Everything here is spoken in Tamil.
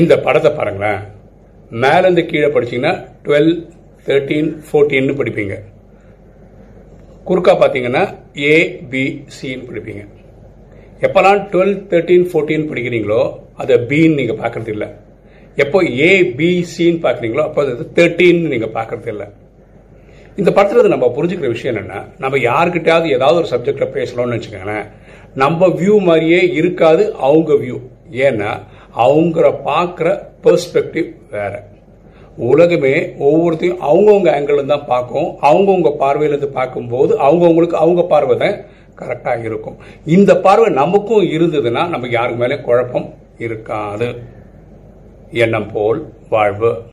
இந்த படத்தை பாருங்களேன். மேலேருந்து கீழே படிச்சீங்கன்னா டுவெல் தேர்ட்டீன் ஃபோர்டீன்னு படிப்பீங்க. குறுக்கா பார்த்தீங்கன்னா ஏபிசின்னு படிப்பீங்க. எப்போல்லாம் டுவெல் தேர்ட்டீன் ஃபோர்டீன் படிக்கிறீங்களோ அதை பின்னு நீங்கள் பார்க்கறது இல்லை. எப்போ ஏபிசின்னு பார்க்குறீங்களோ அப்போ அது தேர்ட்டீன் நீங்கள் பார்க்கறது இல்லை. இந்த படத்தில் நம்ம புரிஞ்சுக்கிற விஷயம் என்னென்னா நம்ம யாருக்கிட்டையாவது ஏதாவது ஒரு சப்ஜெக்டில் பேசணும்னு வச்சுக்கோங்களேன். நம்ம வியூ மாதிரியே இருக்காது அவங்க வியூ ஏன்னா அவங்கள பார்க்குற பெர்ஸ்பெக்டிவ் வேற. உலகமே ஒவ்வொருத்தையும் அவங்கவுங்க ஆங்கிள் தான் பார்க்கும். அவங்கவுங்க பார்வையிலேருந்து பார்க்கும்போது அவங்கவுங்களுக்கு அவங்க பார்வை தான் கரெக்டாக இருக்கும். இந்த பார்வை நமக்கும் இருந்ததுன்னா நமக்கு யாருக்கு மேலே குழப்பம் இருக்காது. எண்ணம் போல் வாழ்வு.